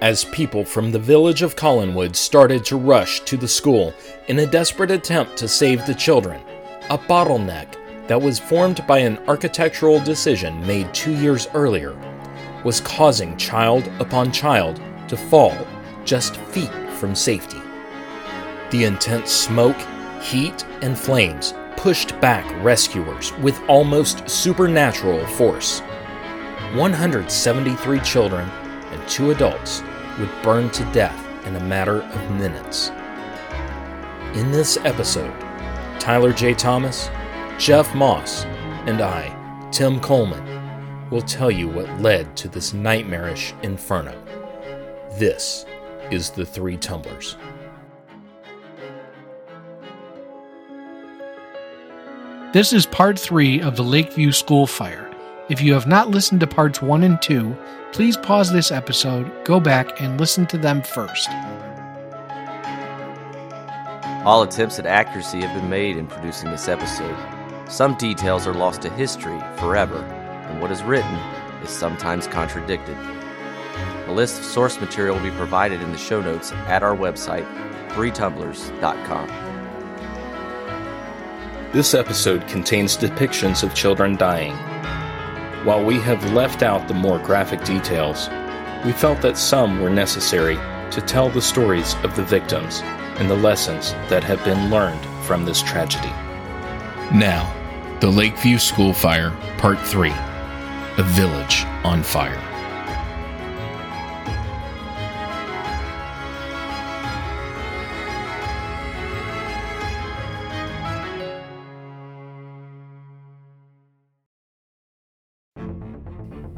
as people from the village of Collinwood started to rush to the school in a desperate attempt to save the children. A bottleneck that was formed by an architectural decision made two years earlier was causing child upon child to fall just feet from safety. The intense smoke, heat, and flames pushed back rescuers with almost supernatural force. 173 children and two adults would burn to death in a matter of minutes. In this episode, Tyler J. Thomas, Jeff Moss, and I, Tim Coleman, will tell you what led to this nightmarish inferno. This is The Three Tumblers. This is part three of the Lakeview School fire. If you have not listened to parts one and two, please pause this episode, go back, and listen to them first. All attempts at accuracy have been made in producing this episode. Some details are lost to history forever, and what is written is sometimes contradicted. A list of source material will be provided in the show notes at our website, threetumblers.com. This episode contains depictions of children dying. While we have left out the more graphic details, we felt that some were necessary to tell the stories of the victims and the lessons that have been learned from this tragedy. Now, the Lakeview School Fire, Part 3 A Village on Fire.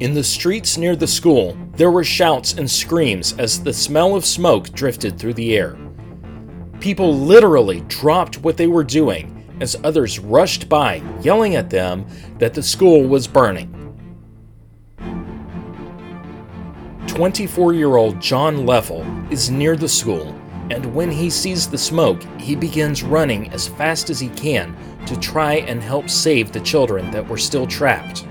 In the streets near the school, there were shouts and screams as the smell of smoke drifted through the air. People literally dropped what they were doing as others rushed by, yelling at them that the school was burning. 24 year old John Leffel is near the school, and when he sees the smoke, he begins running as fast as he can to try and help save the children that were still trapped.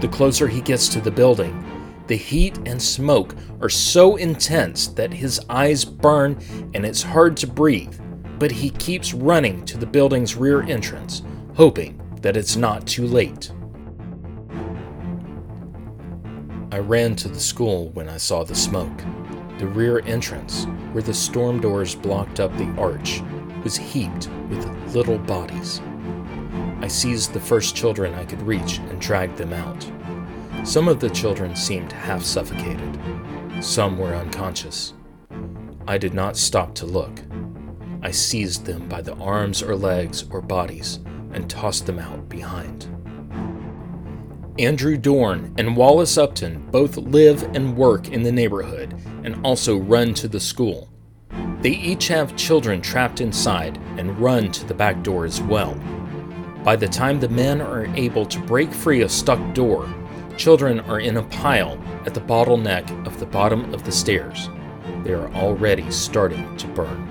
The closer he gets to the building, the heat and smoke are so intense that his eyes burn and it's hard to breathe, but he keeps running to the building's rear entrance, hoping that it's not too late. I ran to the school when I saw the smoke. The rear entrance, where the storm doors blocked up the arch, was heaped with little bodies. I seized the first children I could reach and dragged them out. Some of the children seemed half suffocated, some were unconscious. I did not stop to look. I seized them by the arms or legs or bodies and tossed them out behind. Andrew Dorn and Wallace Upton both live and work in the neighborhood and also run to the school. They each have children trapped inside and run to the back door as well. By the time the men are able to break free a stuck door, children are in a pile at the bottleneck of the bottom of the stairs. They are already starting to burn.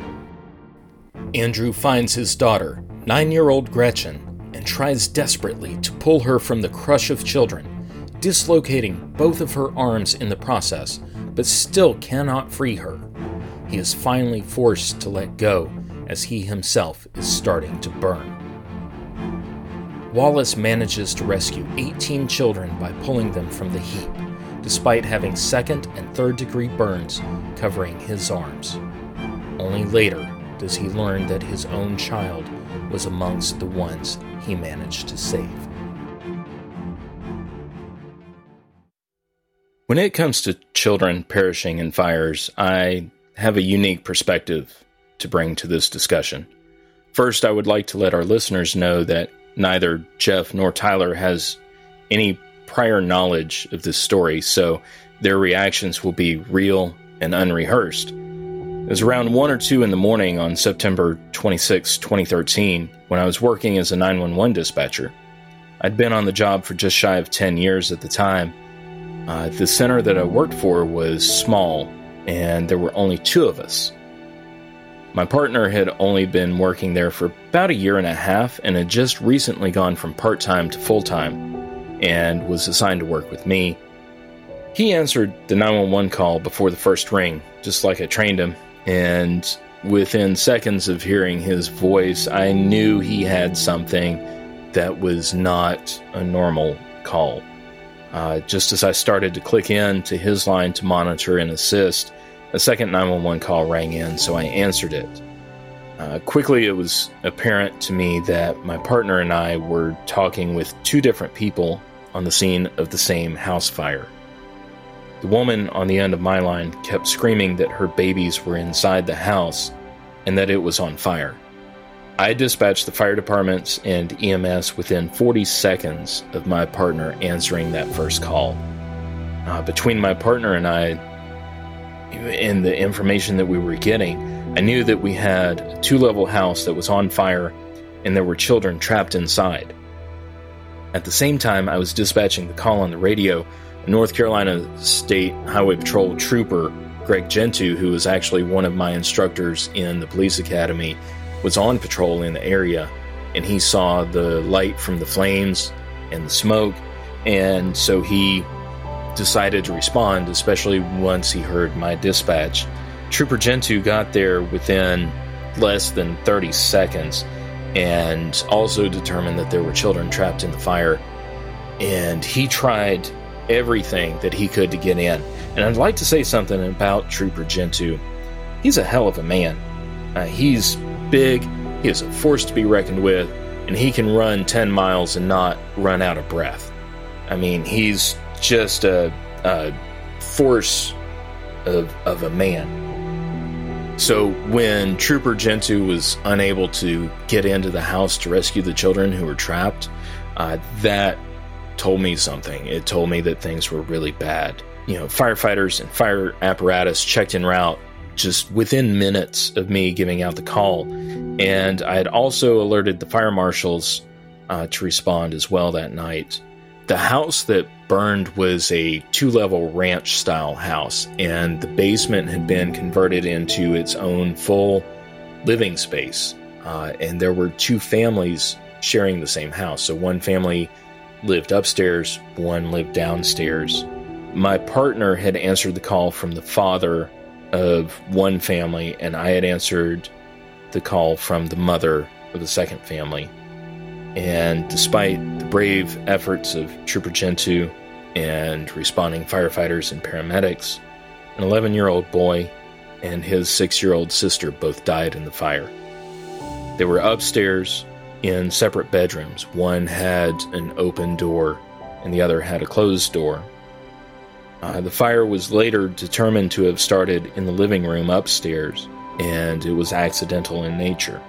Andrew finds his daughter, nine year old Gretchen, and tries desperately to pull her from the crush of children, dislocating both of her arms in the process, but still cannot free her. He is finally forced to let go as he himself is starting to burn. Wallace manages to rescue 18 children by pulling them from the heap, despite having second and third degree burns covering his arms. Only later does he learn that his own child was amongst the ones he managed to save. When it comes to children perishing in fires, I have a unique perspective to bring to this discussion. First, I would like to let our listeners know that neither Jeff nor Tyler has any prior knowledge of this story, so their reactions will be real and unrehearsed. It was around 1 or 2 in the morning on September 26, 2013, when I was working as a 911 dispatcher. I'd been on the job for just shy of 10 years at the time. Uh, the center that I worked for was small, and there were only two of us. My partner had only been working there for about a year and a half and had just recently gone from part time to full time and was assigned to work with me. He answered the 911 call before the first ring, just like I trained him, and within seconds of hearing his voice, I knew he had something that was not a normal call. Uh, just as I started to click in to his line to monitor and assist, a second 911 call rang in, so I answered it. Uh, quickly, it was apparent to me that my partner and I were talking with two different people on the scene of the same house fire. The woman on the end of my line kept screaming that her babies were inside the house and that it was on fire. I dispatched the fire departments and EMS within 40 seconds of my partner answering that first call. Uh, between my partner and I, and the information that we were getting, I knew that we had a two level house that was on fire and there were children trapped inside. At the same time, I was dispatching the call on the radio A North Carolina State Highway Patrol trooper Greg Gentoo, who was actually one of my instructors in the police academy, was on patrol in the area and he saw the light from the flames and the smoke. And so he decided to respond, especially once he heard my dispatch. Trooper Gentoo got there within less than 30 seconds and also determined that there were children trapped in the fire. And he tried everything that he could to get in. And I'd like to say something about Trooper Gentoo. He's a hell of a man. Uh, he's big, he is a force to be reckoned with, and he can run 10 miles and not run out of breath. I mean, he's just a, a force of, of a man. So when Trooper Gentoo was unable to get into the house to rescue the children who were trapped, uh, that told me something. It told me that things were really bad. You know, firefighters and fire apparatus checked in route just within minutes of me giving out the call. And I had also alerted the fire marshals uh, to respond as well that night. The house that burned was a two level ranch style house, and the basement had been converted into its own full living space. Uh, and there were two families sharing the same house. So one family lived upstairs, one lived downstairs. My partner had answered the call from the father of one family, and I had answered the call from the mother of the second family. And despite the brave efforts of Trooper Gentoo and responding firefighters and paramedics, an 11 year old boy and his six year old sister both died in the fire. They were upstairs in separate bedrooms. One had an open door, and the other had a closed door. Uh, the fire was later determined to have started in the living room upstairs, and it was accidental in nature.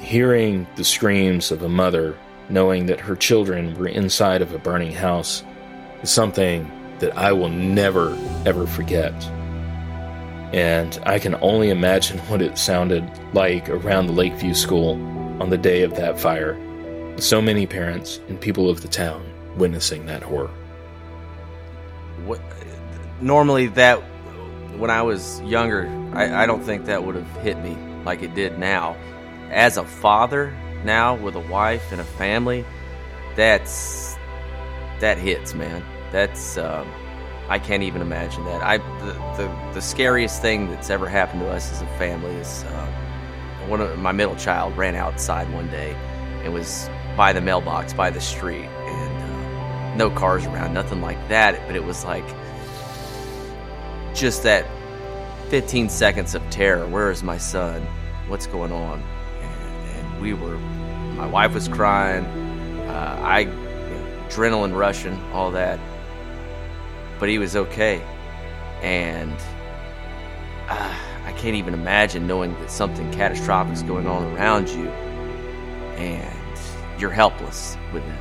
Hearing the screams of a mother, knowing that her children were inside of a burning house, is something that I will never, ever forget. And I can only imagine what it sounded like around the Lakeview School on the day of that fire, so many parents and people of the town witnessing that horror. What, normally, that when I was younger, I, I don't think that would have hit me like it did now. As a father now with a wife and a family, that's that hits, man. That's um, I can't even imagine that. I the, the, the scariest thing that's ever happened to us as a family is uh, one of my middle child ran outside one day and was by the mailbox by the street and uh, no cars around nothing like that but it was like just that 15 seconds of terror where is my son what's going on we were my wife was crying uh, i you know, adrenaline rushing all that but he was okay and uh, I can't even imagine knowing that something catastrophic is going on around you and you're helpless with it.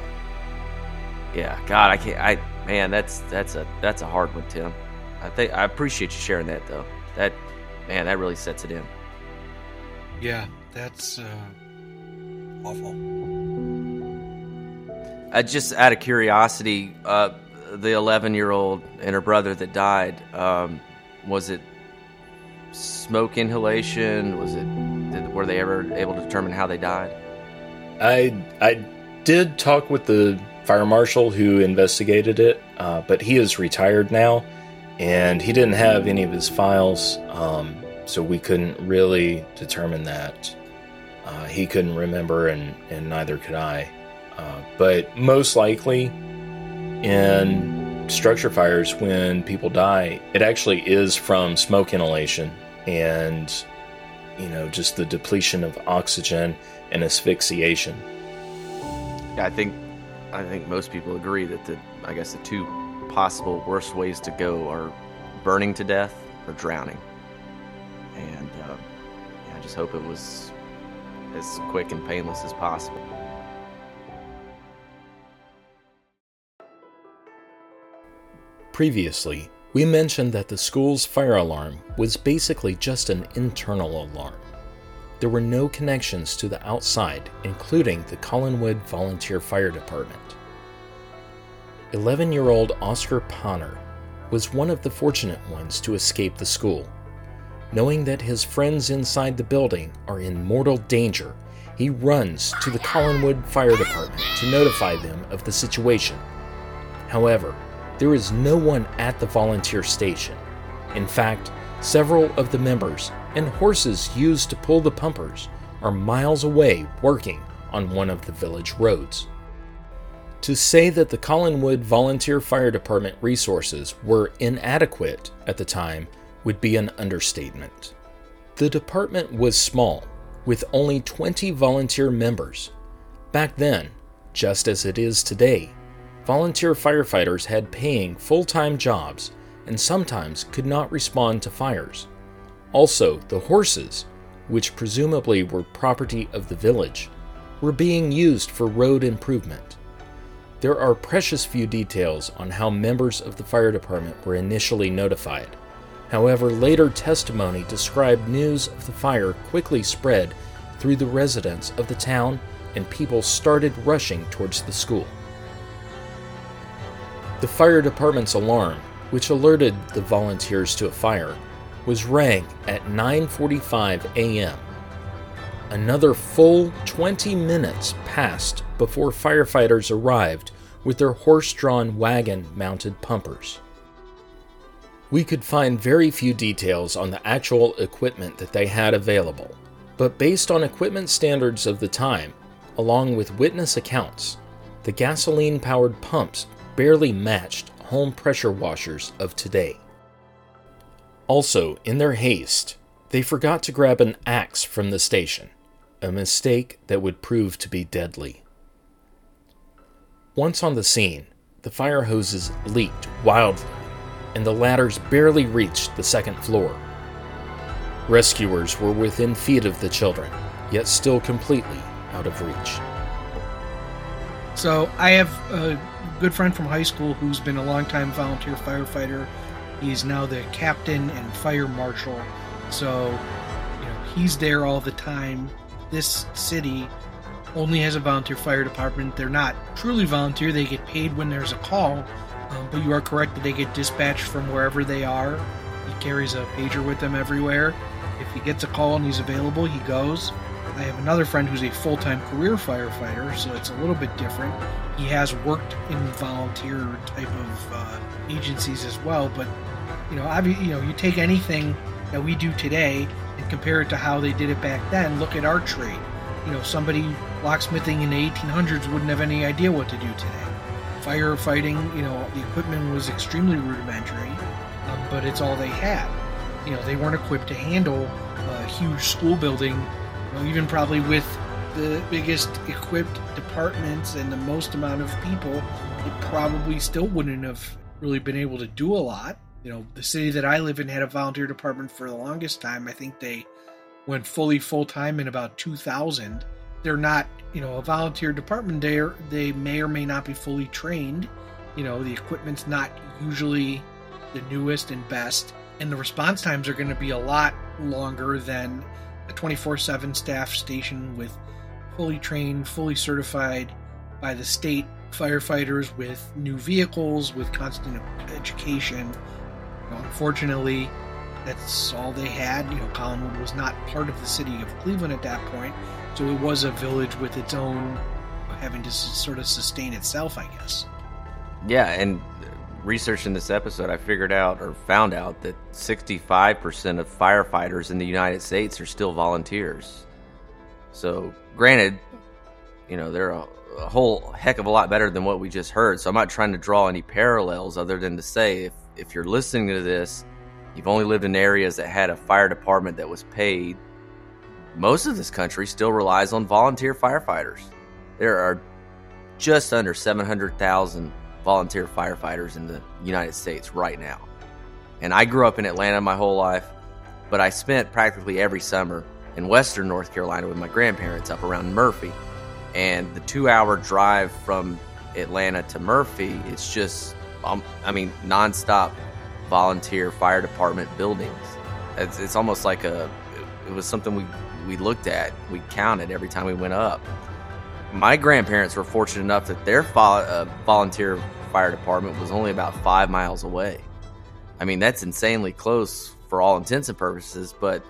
Yeah, God, I can't. I man, that's that's a that's a hard one, Tim. I think I appreciate you sharing that though. That man, that really sets it in. Yeah, that's uh, awful. Uh, just out of curiosity, uh, the 11 year old and her brother that died, um, was it smoke inhalation? Was it? Did, were they ever able to determine how they died? I I did talk with the fire marshal who investigated it, uh, but he is retired now, And he didn't have any of his files, um, so we couldn't really determine that. Uh, he couldn't remember, and, and neither could I. Uh, but most likely, in structure fires, when people die, it actually is from smoke inhalation and, you know, just the depletion of oxygen and asphyxiation. Yeah, I think I think most people agree that the I guess the two possible worst ways to go are burning to death or drowning. And uh, I just hope it was as quick and painless as possible. Previously, we mentioned that the school's fire alarm was basically just an internal alarm. There were no connections to the outside, including the Collinwood Volunteer Fire Department. 11 year old Oscar Ponner was one of the fortunate ones to escape the school. Knowing that his friends inside the building are in mortal danger, he runs to the Collinwood Fire Department to notify them of the situation. However, there is no one at the volunteer station. In fact, several of the members and horses used to pull the pumpers are miles away working on one of the village roads. To say that the Collinwood Volunteer Fire Department resources were inadequate at the time would be an understatement. The department was small, with only 20 volunteer members. Back then, just as it is today, volunteer firefighters had paying full time jobs and sometimes could not respond to fires. Also, the horses, which presumably were property of the village, were being used for road improvement. There are precious few details on how members of the fire department were initially notified. However, later testimony described news of the fire quickly spread through the residents of the town and people started rushing towards the school. The fire department's alarm, which alerted the volunteers to a fire, was rang at 9:45 a.m. Another full 20 minutes passed before firefighters arrived with their horse-drawn wagon-mounted pumpers. We could find very few details on the actual equipment that they had available, but based on equipment standards of the time, along with witness accounts, the gasoline powered pumps barely matched home pressure washers of today. Also, in their haste, they forgot to grab an axe from the station, a mistake that would prove to be deadly. Once on the scene, the fire hoses leaked wildly, and the ladders barely reached the second floor. Rescuers were within feet of the children, yet still completely out of reach. So I have a good friend from high school who's been a longtime volunteer firefighter. He's now the captain and fire marshal. So, you know, he's there all the time. This city only has a volunteer fire department. They're not truly volunteer. They get paid when there's a call. Um, but you are correct that they get dispatched from wherever they are. He carries a pager with him everywhere. If he gets a call and he's available, he goes. I have another friend who's a full time career firefighter, so it's a little bit different. He has worked in volunteer type of uh, agencies as well, but you know, I you know, you take anything that we do today and compare it to how they did it back then. Look at our trade. You know, somebody locksmithing in the 1800s wouldn't have any idea what to do today. Firefighting, you know, the equipment was extremely rudimentary, um, but it's all they had. You know, they weren't equipped to handle a huge school building you know, even probably with the biggest equipped departments and the most amount of people, it probably still wouldn't have really been able to do a lot. You know, the city that I live in had a volunteer department for the longest time. I think they went fully full time in about 2000. They're not, you know, a volunteer department. They they may or may not be fully trained. You know, the equipment's not usually the newest and best, and the response times are going to be a lot longer than a 24 7 staff station with fully trained, fully certified by the state firefighters with new vehicles, with constant education. You know, unfortunately, that's all they had. You know, Collinwood was not part of the city of Cleveland at that point, so it was a village with its own, having to sort of sustain itself, I guess. Yeah, and researching this episode, I figured out or found out that 65% of firefighters in the United States are still volunteers. So, granted, you know, they're a, a, whole heck of a lot better than what we just heard. So, I'm not trying to draw any parallels other than to say if, if you're listening to this, you've only lived in areas that had a fire department that was paid. Most of this country still relies on volunteer firefighters. There are just under 700,000 volunteer firefighters in the United States right now. And I grew up in Atlanta my whole life, but I spent practically every summer in Western North Carolina with my grandparents up around Murphy. And the two hour drive from Atlanta to Murphy, it's just, um, I mean, nonstop volunteer fire department buildings. It's, it's almost like a, it was something we, we looked at, we counted every time we went up my grandparents were fortunate enough that their uh, volunteer fire department was only about five miles away. I mean, that's insanely close for all intents and purposes, but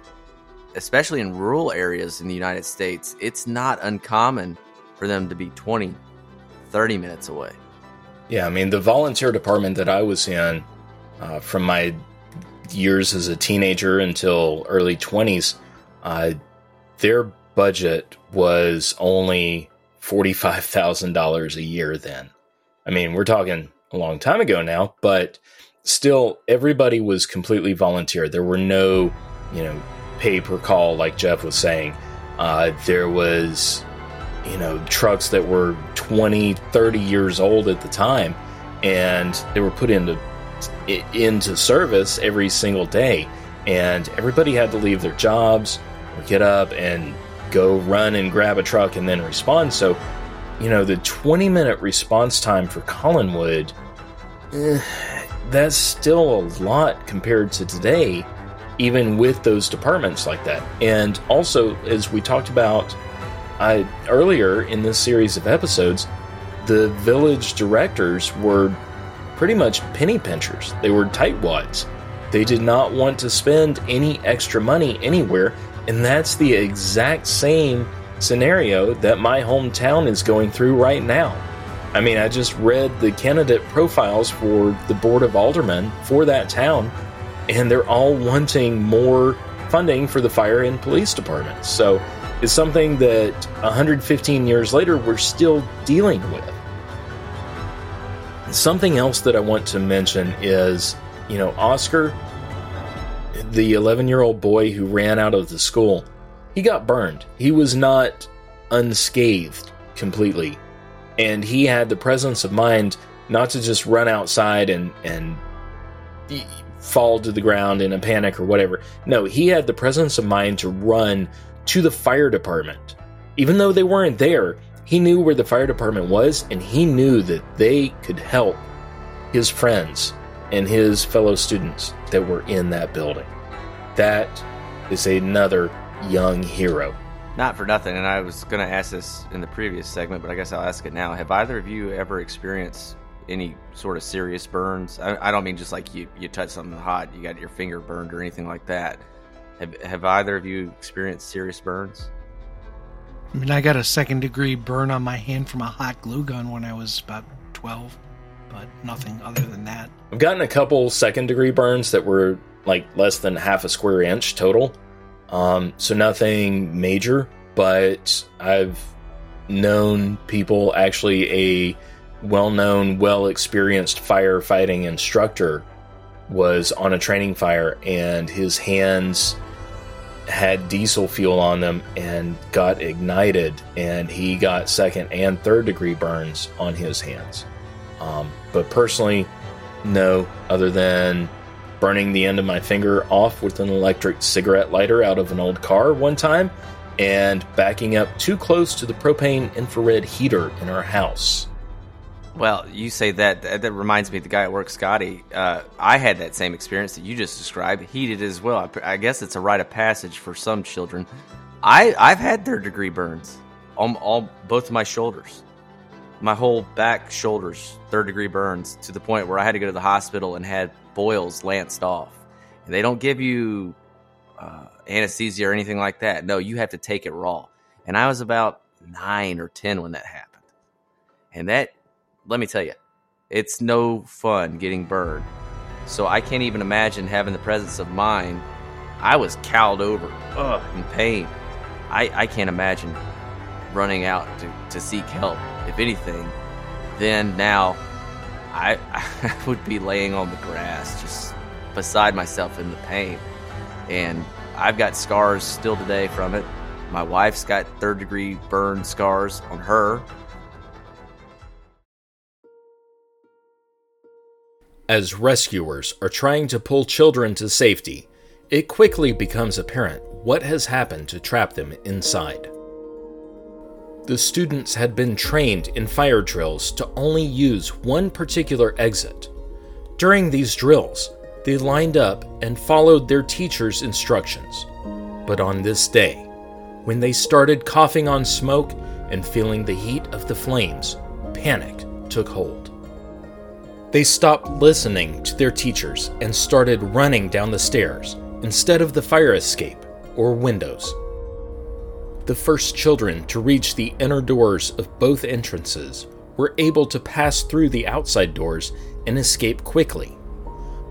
especially in rural areas in the United States, it's not uncommon for them to be 20, 30 minutes away. Yeah, I mean, the volunteer department that I was in uh, from my years as a teenager until early 20s, uh, their budget was only $45,000 a year then. I mean, we're talking a long time ago now, but still everybody was completely volunteer. There were no, you know, pay per call like Jeff was saying. Uh, there was, you know, trucks that were 20, 30 years old at the time and they were put into into service every single day and everybody had to leave their jobs get up and go run and grab a truck and then respond. So, you know, the 20 minute response time for Collinwood, eh, that's still a lot compared to today, even with those departments like that. And also, as we talked about I, earlier in this series of episodes, the village directors were pretty much penny pinchers. They were tightwads. They did not want to spend any extra money anywhere and that's the exact same scenario that my hometown is going through right now. I mean, I just read the candidate profiles for the Board of Aldermen for that town, and they're all wanting more funding for the fire and police departments. So it's something that 115 years later we're still dealing with. Something else that I want to mention is, you know, Oscar the 11 year old boy who ran out of the school, he got burned. He was not unscathed completely. And he had the presence of mind not to just run outside and, and fall to the ground in a panic or whatever. No, he had the presence of mind to run to the fire department. Even though they weren't there, he knew where the fire department was and he knew that they could help his friends and his fellow students that were in that building. That is another young hero. Not for nothing, and I was going to ask this in the previous segment, but I guess I'll ask it now. Have either of you ever experienced any sort of serious burns? I, I don't mean just like you, you touch something hot, you got your finger burned or anything like that. Have, have either of you experienced serious burns? I mean, I got a second degree burn on my hand from a hot glue gun when I was about 12 but nothing other than that. I've gotten a couple second degree burns that were like less than half a square inch total. Um, so nothing major, but I've known people actually a well known, well experienced firefighting instructor was on a training fire and his hands had diesel fuel on them and got ignited and he got second and third degree burns on his hands. Um, but personally, no, other than burning the end of my finger off with an electric cigarette lighter out of an old car one time and backing up too close to the propane infrared heater in our house. Well, you say that. That reminds me the guy at work, Scotty. Uh, I had that same experience that you just described. He did as well. I, I guess it's a rite of passage for some children. I, I've had third degree burns on all both of my shoulders my whole back, shoulders, third degree burns to the point where I had to go to the hospital and had boils lanced off. And they don't give you uh, anesthesia or anything like that. No, you have to take it raw. And I was about nine or 10 when that happened. And that, let me tell you, It's no fun getting burned. So I can't even imagine having the presence of mind. I was cowed over, ugh, in pain. I, I can't imagine running out to, to seek help. If anything, then now I, I would be laying on the grass, just beside myself in the pain. And I've got scars still today from it. My wife's got third degree burn scars on her. As rescuers are trying to pull children to safety, it quickly becomes apparent what has happened to trap them inside. The students had been trained in fire drills to only use one particular exit. During these drills, they lined up and followed their teacher's instructions. But on this day, when they started coughing on smoke and feeling the heat of the flames, panic took hold. They stopped listening to their teachers and started running down the stairs instead of the fire escape or windows. The first children to reach the inner doors of both entrances were able to pass through the outside doors and escape quickly.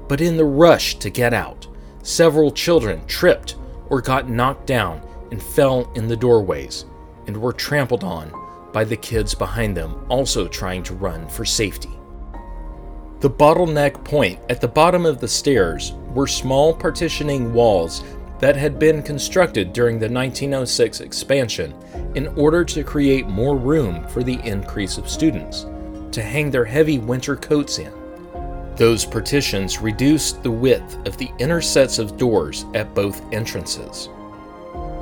But in the rush to get out, several children tripped or got knocked down and fell in the doorways and were trampled on by the kids behind them also trying to run for safety. The bottleneck point at the bottom of the stairs were small partitioning walls that had been constructed during the 1906 expansion in order to create more room for the increase of students to hang their heavy winter coats in. Those partitions reduced the width of the inner sets of doors at both entrances.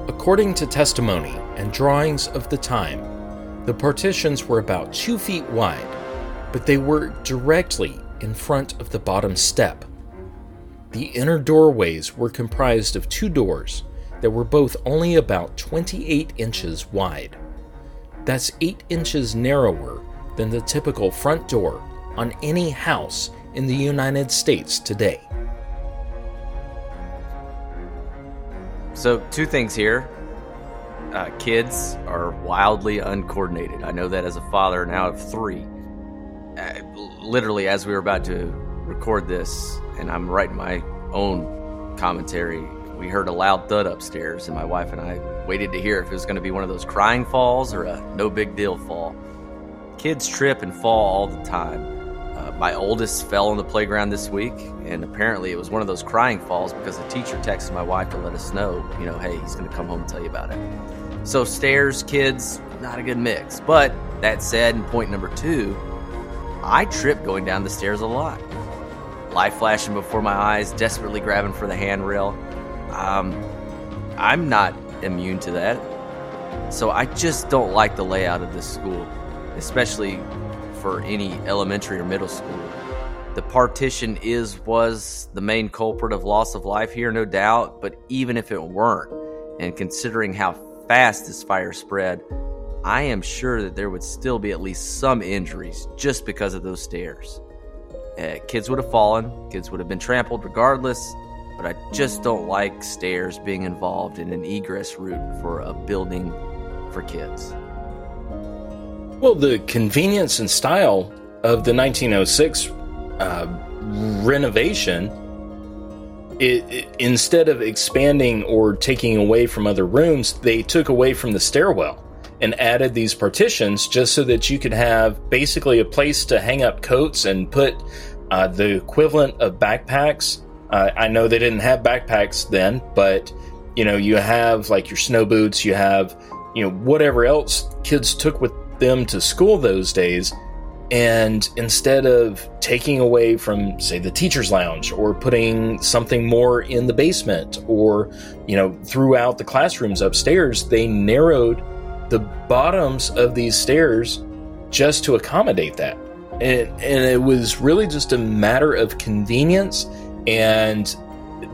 According to testimony and drawings of the time, the partitions were about two feet wide, but they were directly in front of the bottom step the inner doorways were comprised of two doors that were both only about 28 inches wide. That's 8 inches narrower than the typical front door on any house in the United States today. So, two things here. Uh, kids are wildly uncoordinated. I know that as a father now of three. Uh, literally, as we were about to record this, and I'm writing my own commentary, we heard a loud thud upstairs, and my wife and I waited to hear if it was going to be one of those crying falls or a no big deal fall. Kids trip and fall all the time. Uh, my oldest fell on the playground this week, and apparently it was one of those crying falls because the teacher texted my wife to let us know, you know, hey, he's going to come home and tell you about it. So, stairs, kids, not a good mix. But that said, and point number two, I trip going down the stairs a lot light flashing before my eyes, desperately grabbing for the handrail. Um, I'm not immune to that. So I just don't like the layout of this school, especially for any elementary or middle school. The partition is was the main culprit of loss of life here, no doubt, but even if it weren't, and considering how fast this fire spread, I am sure that there would still be at least some injuries just because of those stairs. Uh, kids would have fallen, kids would have been trampled regardless, but I just don't like stairs being involved in an egress route for a building for kids. Well, the convenience and style of the 1906 uh, renovation, it, it, instead of expanding or taking away from other rooms, they took away from the stairwell and added these partitions just so that you could have basically a place to hang up coats and put uh, the equivalent of backpacks. Uh, I know they didn't have backpacks then, but you know, you have like your snow boots, you have, you know, whatever else kids took with them to school those days. And instead of taking away from, say, the teacher's lounge or putting something more in the basement or, you know, throughout the classrooms upstairs, they narrowed the bottoms of these stairs just to accommodate that. And, and it was really just a matter of convenience and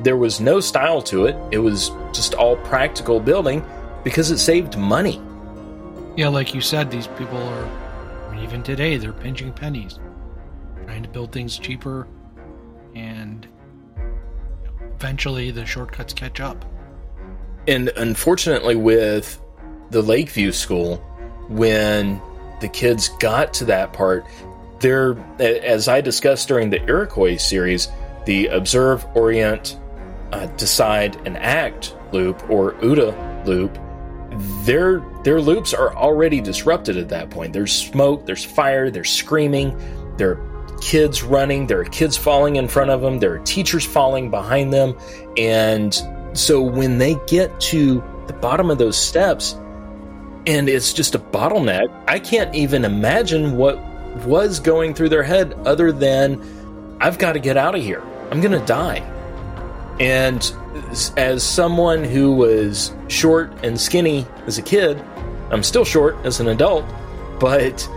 there was no style to it. It was just all practical building because it saved money. Yeah, like you said, these people are, I mean, even today, they're pinching pennies, trying to build things cheaper, and eventually the shortcuts catch up. And unfortunately, with the Lakeview School, when the kids got to that part, there, as I discussed during the Iroquois series, the observe, orient, uh, decide, and act loop, or OODA loop, their their loops are already disrupted at that point. There's smoke, there's fire, there's screaming, there are kids running, there are kids falling in front of them, there are teachers falling behind them, and so when they get to the bottom of those steps, and it's just a bottleneck, I can't even imagine what was going through their head other than I've got to get out of here. I'm going to die. And as someone who was short and skinny as a kid, I'm still short as an adult, but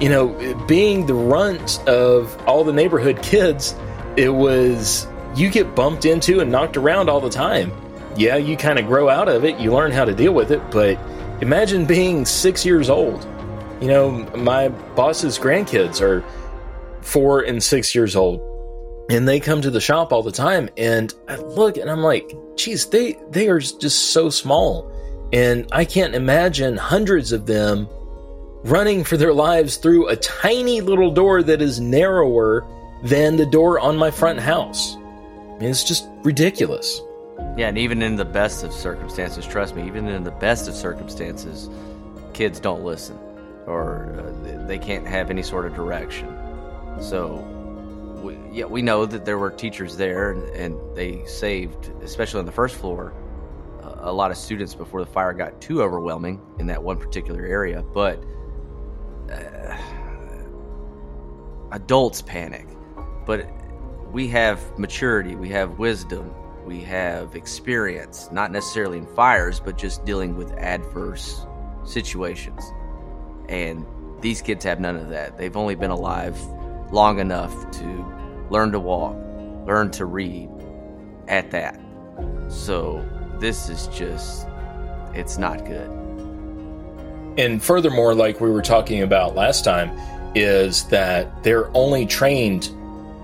you know, being the runt of all the neighborhood kids, it was you get bumped into and knocked around all the time. Yeah, you kind of grow out of it, you learn how to deal with it, but imagine being six years old. You know, my boss's grandkids are four and six years old and they come to the shop all the time and i look and i'm like geez they they are just so small. And i can't imagine hundreds of them running for their lives through a tiny little door that is narrower than the door on my front house. I mean, it's just ridiculous. Yeah and even in the best of circumstances trust me even in the best of circumstances kids don't listen or uh, they can't have any sort of direction so we, yeah, we know that there were teachers there, and, and they saved, especially on the first floor, uh, a lot of students before the fire got too overwhelming in that one particular area. But uh, adults panic, but we have maturity, we have wisdom, we have experience, not necessarily in fires, but just dealing with adverse situations. And these kids have none of that. They've only been alive long enough to learn to walk, learn to read at that. So this is just, it's not good. And furthermore, like we were talking about last time, is that they're only trained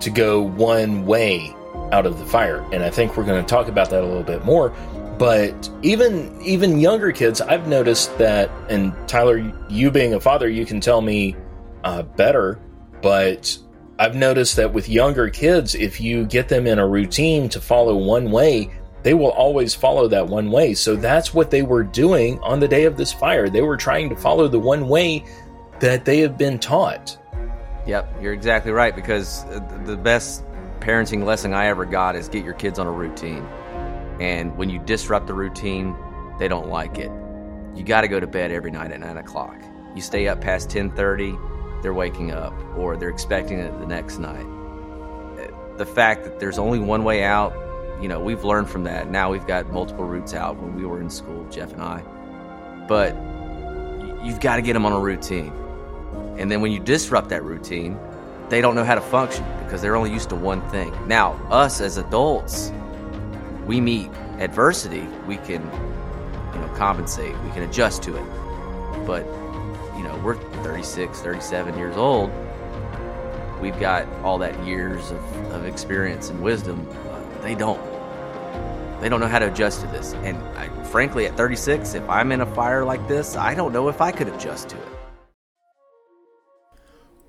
to go one way out of the fire. And I think we're going to talk about that a little bit more. But even even younger kids, I've noticed that, and Tyler, you being a father, you can tell me uh, better but I've noticed that with younger kids, if you get them in a routine to follow one way, they will always follow that one way. So that's what they were doing on the day of this fire. They were trying to follow the one way that they have been taught. Yep, you're exactly right because the best parenting lesson I ever got is get your kids on a routine. And when you disrupt the routine, they don't like it. You got to go to bed every night at nine o'clock. You stay up past ten thirty they're waking up or they're expecting it the next night. The fact that there's only one way out, you know, we've learned from that. Now we've got multiple routes out when we were in school, Jeff and I. But you've got to get them on a routine. And then when you disrupt that routine, they don't know how to function because they're only used to one thing. Now, us as adults, we meet adversity, we can, you know, compensate, we can adjust to it. But you know, we're 36, 37 years old. We've got all that years of, of experience and wisdom. Uh, they don't. They don't know how to adjust to this. And I, frankly, at 36, if I'm in a fire like this, I don't know if I could adjust to it.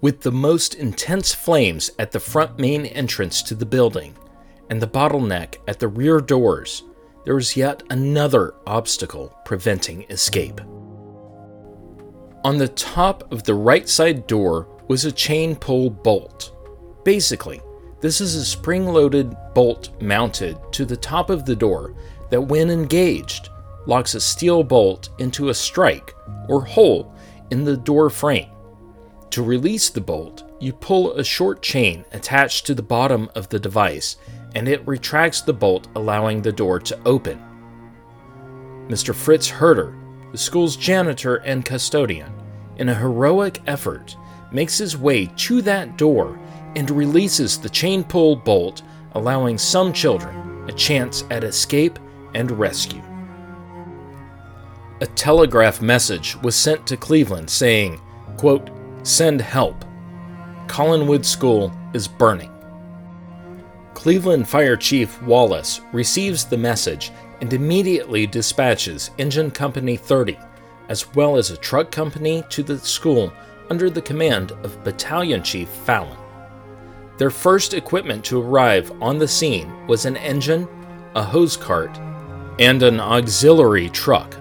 With the most intense flames at the front main entrance to the building and the bottleneck at the rear doors, there was yet another obstacle preventing escape. On the top of the right side door was a chain pull bolt. Basically, this is a spring loaded bolt mounted to the top of the door that, when engaged, locks a steel bolt into a strike or hole in the door frame. To release the bolt, you pull a short chain attached to the bottom of the device and it retracts the bolt, allowing the door to open. Mr. Fritz Hirter the school's janitor and custodian, in a heroic effort, makes his way to that door and releases the chain pull bolt, allowing some children a chance at escape and rescue. A telegraph message was sent to Cleveland saying, quote, Send help. Collinwood School is burning. Cleveland Fire Chief Wallace receives the message and immediately dispatches Engine Company 30, as well as a truck company, to the school under the command of Battalion Chief Fallon. Their first equipment to arrive on the scene was an engine, a hose cart, and an auxiliary truck.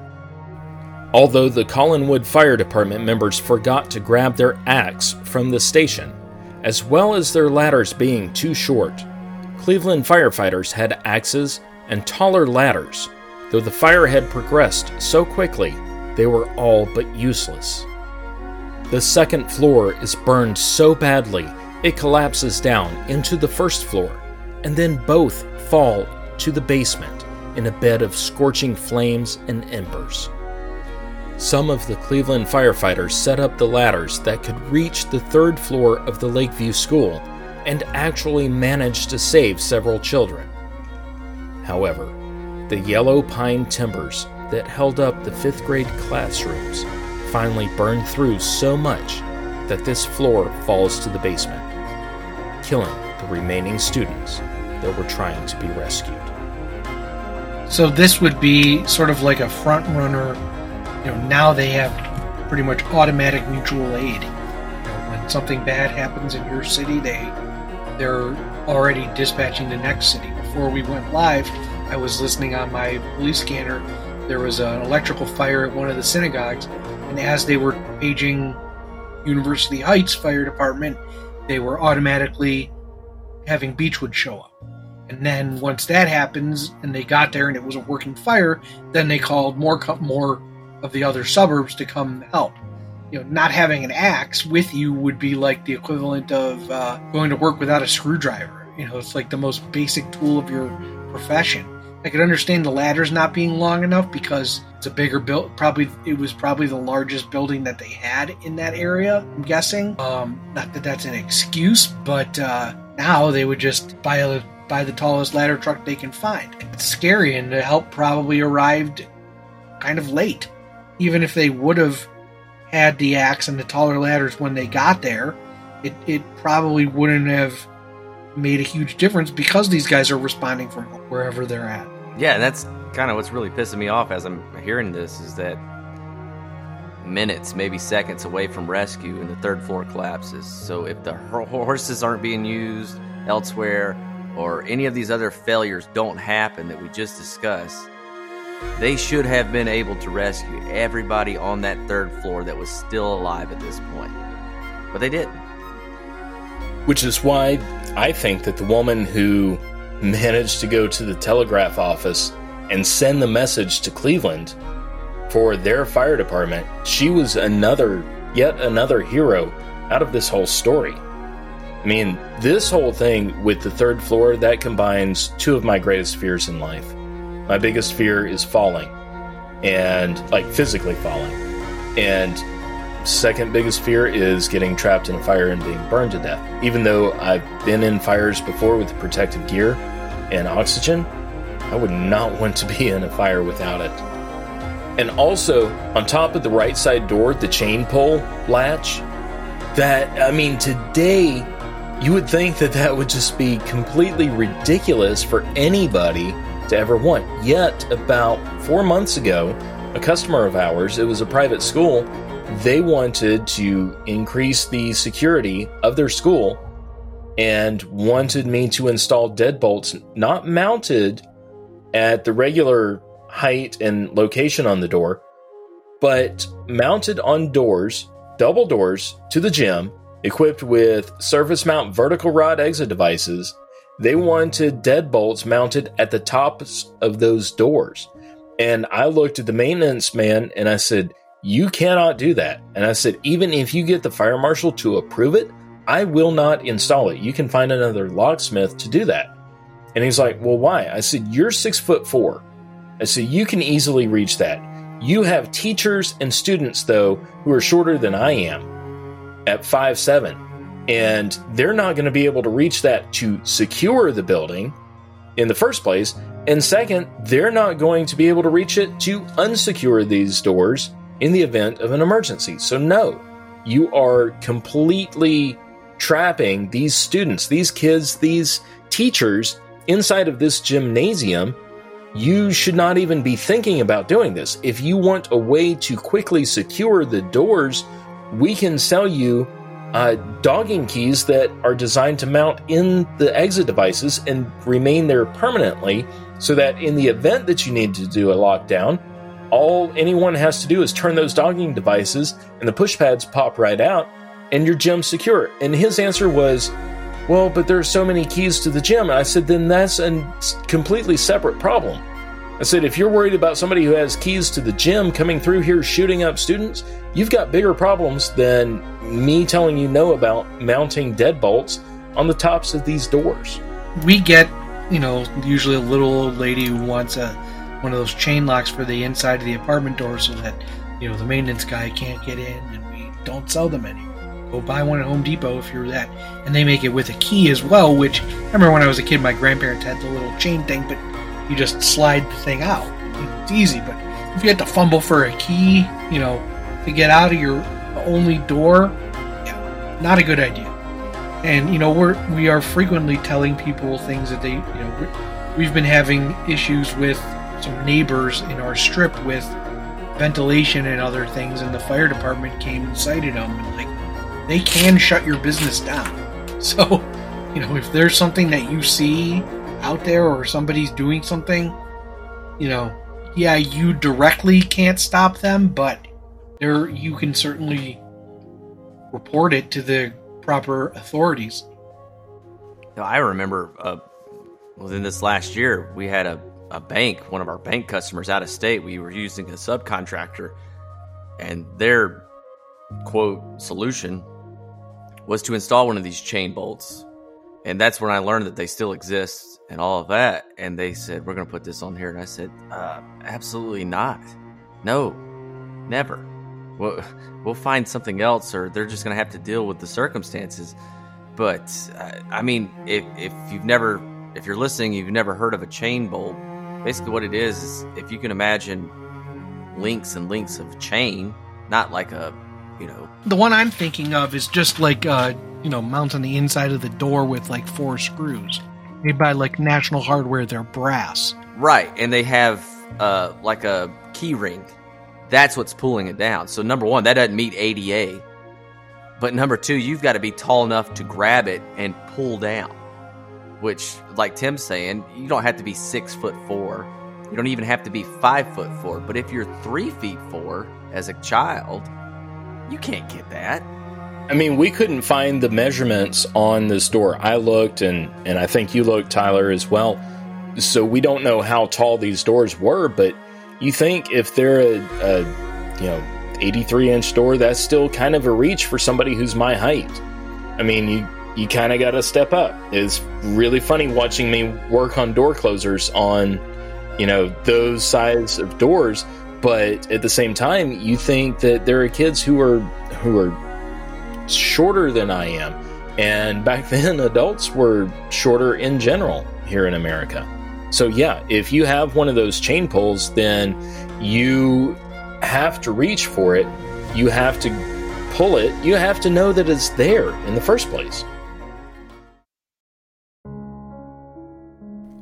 Although the Collinwood Fire Department members forgot to grab their axe from the station, as well as their ladders being too short, Cleveland firefighters had axes and taller ladders, though the fire had progressed so quickly they were all but useless. The second floor is burned so badly it collapses down into the first floor, and then both fall to the basement in a bed of scorching flames and embers. Some of the Cleveland firefighters set up the ladders that could reach the third floor of the Lakeview School and actually managed to save several children. However, the yellow pine timbers that held up the fifth grade classrooms finally burned through so much that this floor falls to the basement, killing the remaining students that were trying to be rescued. So this would be sort of like a front runner. You know, now they have pretty much automatic mutual aid. You know, when something bad happens in your city, they they're already dispatching the next city. Before we went live, I was listening on my police scanner. There was an electrical fire at one of the synagogues, and as they were paging University Heights Fire Department, they were automatically having Beachwood show up. And then once that happens, and they got there and it was a working fire, then they called more more of the other suburbs to come help. You know, not having an axe with you would be like the equivalent of uh, going to work without a screwdriver. You know, it's like the most basic tool of your profession. I could understand the ladders not being long enough because it's a bigger build. Probably it was probably the largest building that they had in that area. I'm guessing. Um, not that that's an excuse, but uh, now they would just buy a buy the tallest ladder truck they can find. It's scary, and the help probably arrived kind of late. Even if they would have had the axe and the taller ladders when they got there, it, it probably wouldn't have made a huge difference because these guys are responding from wherever they're at. Yeah, and that's kind of what's really pissing me off as I'm hearing this is that minutes, maybe seconds away from rescue, and the third floor collapses. So if the horses aren't being used elsewhere, or any of these other failures don't happen that we just discussed, they should have been able to rescue everybody on that third floor that was still alive at this point. But they didn't. Which is why I think that the woman who managed to go to the telegraph office and send the message to Cleveland for their fire department, she was another, yet another hero out of this whole story. I mean, this whole thing with the third floor that combines two of my greatest fears in life. My biggest fear is falling, and like physically falling. And second biggest fear is getting trapped in a fire and being burned to death. Even though I've been in fires before with protective gear and oxygen, I would not want to be in a fire without it. And also, on top of the right side door, the chain pull latch, that, I mean, today you would think that that would just be completely ridiculous for anybody to ever want. Yet, about four months ago, a customer of ours, it was a private school, they wanted to increase the security of their school and wanted me to install deadbolts not mounted at the regular height and location on the door, but mounted on doors, double doors to the gym Equipped with surface mount vertical rod exit devices, they wanted deadbolts mounted at the tops of those doors. And I looked at the maintenance man and I said, You cannot do that. And I said, Even if you get the fire marshal to approve it, I will not install it. You can find another locksmith to do that. And he's like, Well, why? I said, You're six foot four. I said, You can easily reach that. You have teachers and students, though, who are shorter than I am at five seven, and they're not going to be able to reach that to secure the building in the first place. And second, they're not going to be able to reach it to unsecure these doors in the event of an emergency. So, no, you are completely trapping these students, these kids, these teachers inside of this gymnasium. You should not even be thinking about doing this. If you want a way to quickly secure the doors we can sell you uh, dogging keys that are designed to mount in the exit devices and remain there permanently so that in the event that you need to do a lockdown, all anyone has to do is turn those dogging devices and the push pads pop right out and your gym's secure. And his answer was, well, but there are so many keys to the gym. And I said, then that's a completely separate problem. I said, if you're worried about somebody who has keys to the gym coming through here shooting up students, you've got bigger problems than me telling you no about mounting deadbolts on the tops of these doors. We get, you know, usually a little old lady who wants a one of those chain locks for the inside of the apartment door so that, you know, the maintenance guy can't get in and we don't sell them anymore. Go buy one at Home Depot if you're that. And they make it with a key as well, which I remember when I was a kid, my grandparents had the little chain thing, but you just slide the thing out. It's easy, but if you had to fumble for a key, you know, to get out of your only door, yeah, not a good idea. And you know, we're we are frequently telling people things that they, you know, we've been having issues with some neighbors in our strip with ventilation and other things, and the fire department came and cited them, and like they can shut your business down. So, you know, if there's something that you see out there or somebody's doing something, you know, yeah, you directly can't stop them, but there you can certainly report it to the proper authorities. Now, I remember uh, within this last year, we had a, a bank, one of our bank customers out of state. We were using a subcontractor, and their quote solution was to install one of these chain bolts. And that's when I learned that they still exist and all of that. And they said, We're going to put this on here. And I said, uh, Absolutely not. No, never. We'll, we'll find something else, or they're just going to have to deal with the circumstances. But uh, I mean, if, if you've never, if you're listening, you've never heard of a chain bolt, basically what it is is if you can imagine links and links of chain, not like a, you know. The one I'm thinking of is just like, uh, you know, mounting the inside of the door with like four screws made by like National Hardware. They're brass. Right, and they have uh, like a key ring. That's what's pulling it down. So number one, that doesn't meet ADA. But number two, you've got to be tall enough to grab it and pull down. Which, like Tim's saying, you don't have to be six foot four. You don't even have to be five foot four. But if you're three feet four as a child, you can't get that. I mean, we couldn't find the measurements on this door. I looked, and and I think you looked, Tyler, as well. So we don't know how tall these doors were, but you think if they're a, a you know 83 inch door, that's still kind of a reach for somebody who's my height. I mean, you you kind of got to step up. It's really funny watching me work on door closers on you know those size of doors, but at the same time, you think that there are kids who are who are shorter than I am. And back then, adults were shorter in general here in America. So, yeah, if you have one of those chain poles, then you have to reach for it. You have to pull it. You have to know that it's there in the first place.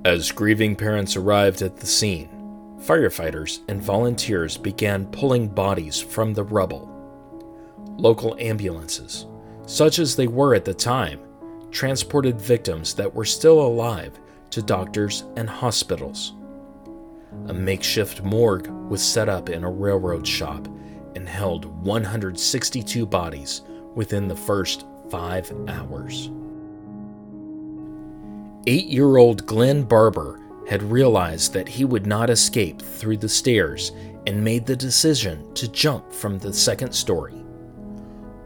As grieving parents arrived at the scene, firefighters and volunteers began pulling bodies from the rubble local ambulances, such as they were at the time, transported victims that were still alive to doctors and hospitals. A makeshift morgue was set up in a railroad shop and held 162 bodies within the first five hours. Eight year old Glenn Barber had realized that he would not escape through the stairs and made the decision to jump from the second story.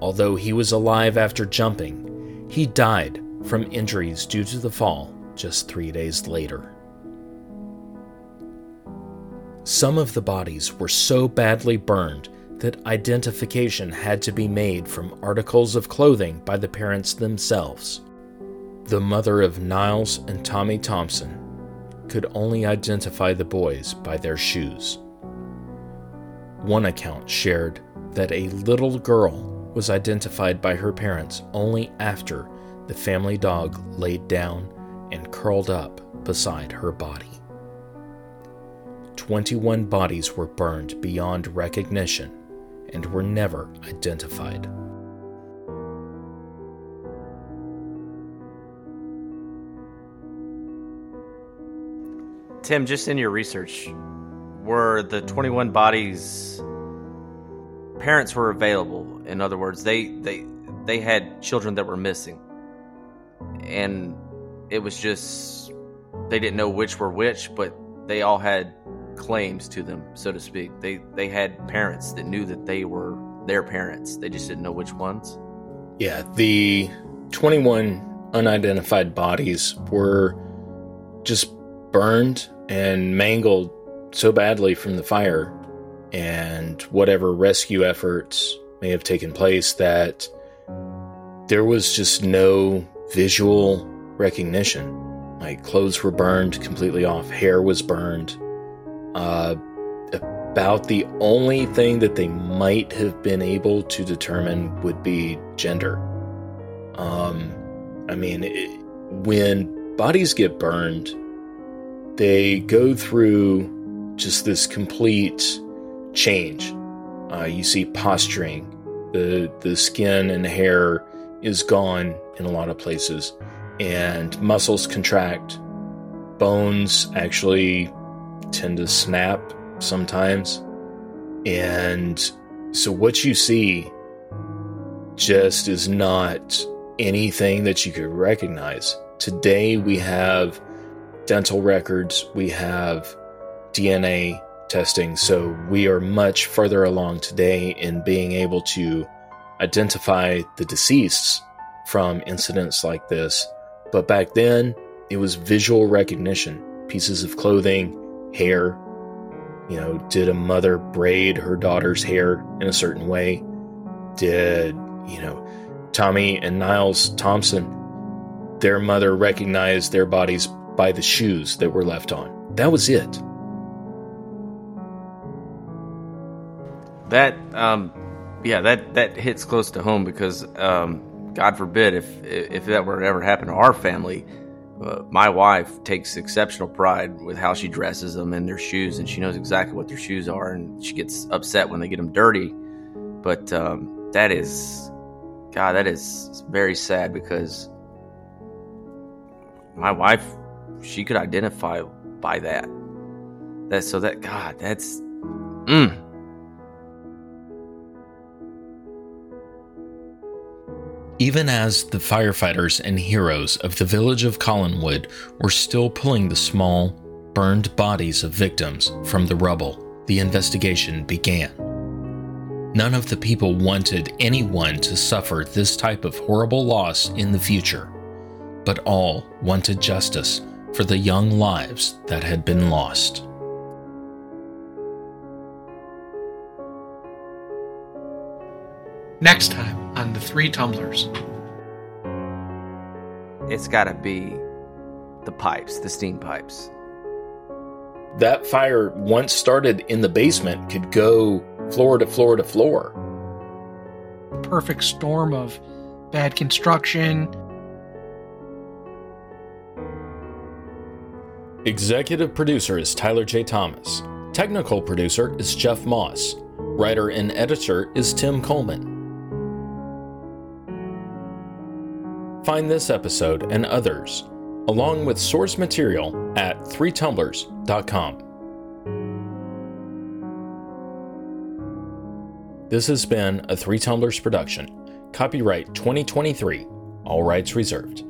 Although he was alive after jumping, he died from injuries due to the fall just three days later. Some of the bodies were so badly burned that identification had to be made from articles of clothing by the parents themselves. The mother of Niles and Tommy Thompson could only identify the boys by their shoes. One account shared that a little girl was identified by her parents only after the family dog laid down and curled up beside her body. 21 bodies were burned beyond recognition, and were never identified. Tim, just in your research, were the 21 bodies parents were available? In other words, they they they had children that were missing. And it was just they didn't know which were which, but they all had claims to them, so to speak. They they had parents that knew that they were their parents. They just didn't know which ones. Yeah, the 21 unidentified bodies were just burned and mangled so badly from the fire and whatever rescue efforts may have taken place that there was just no visual recognition. Like clothes were burned completely off, hair was burned. Uh, about the only thing that they might have been able to determine would be gender. Um, I mean, it, when bodies get burned, they go through just this complete change. Uh, you see posturing, the the skin and hair is gone in a lot of places, and muscles contract. Bones actually tend to snap sometimes, and so what you see just is not anything that you could recognize. Today we have dental records, we have DNA testing, so we are much further along today in being able to identify the deceased from incidents like this. But back then, it was visual recognition pieces of clothing, hair. You know, did a mother braid her daughter's hair in a certain way? Did, you know, Tommy and Niles Thompson, their mother recognized their bodies by the shoes that were left on. That was it. That, um, yeah, that that hits close to home because, um, God forbid, if if that were to ever happen to our family, uh, my wife takes exceptional pride with how she dresses them and their shoes, and she knows exactly what their shoes are, and she gets upset when they get them dirty. But um, that is, God, that is very sad because my wife she could identify by that. That so that God, that's mm. Even as the firefighters and heroes of the village of Collinwood were still pulling the small, burned bodies of victims from the rubble, the investigation began. None of the people wanted anyone to suffer this type of horrible loss in the future, but all wanted justice for the young lives that had been lost. Next time on The Three Tumblers. It's got to be the pipes, the steam pipes. That fire, once started in the basement, could go floor to floor to floor. Perfect storm of bad construction, Executive producer is Tyler J. Thomas. Technical producer is Jeff Moss. Writer and editor is Tim Coleman. Find this episode and others, along with source material at threetumblers.com. This has been a Three Tumblers production. Copyright 2023, all rights reserved.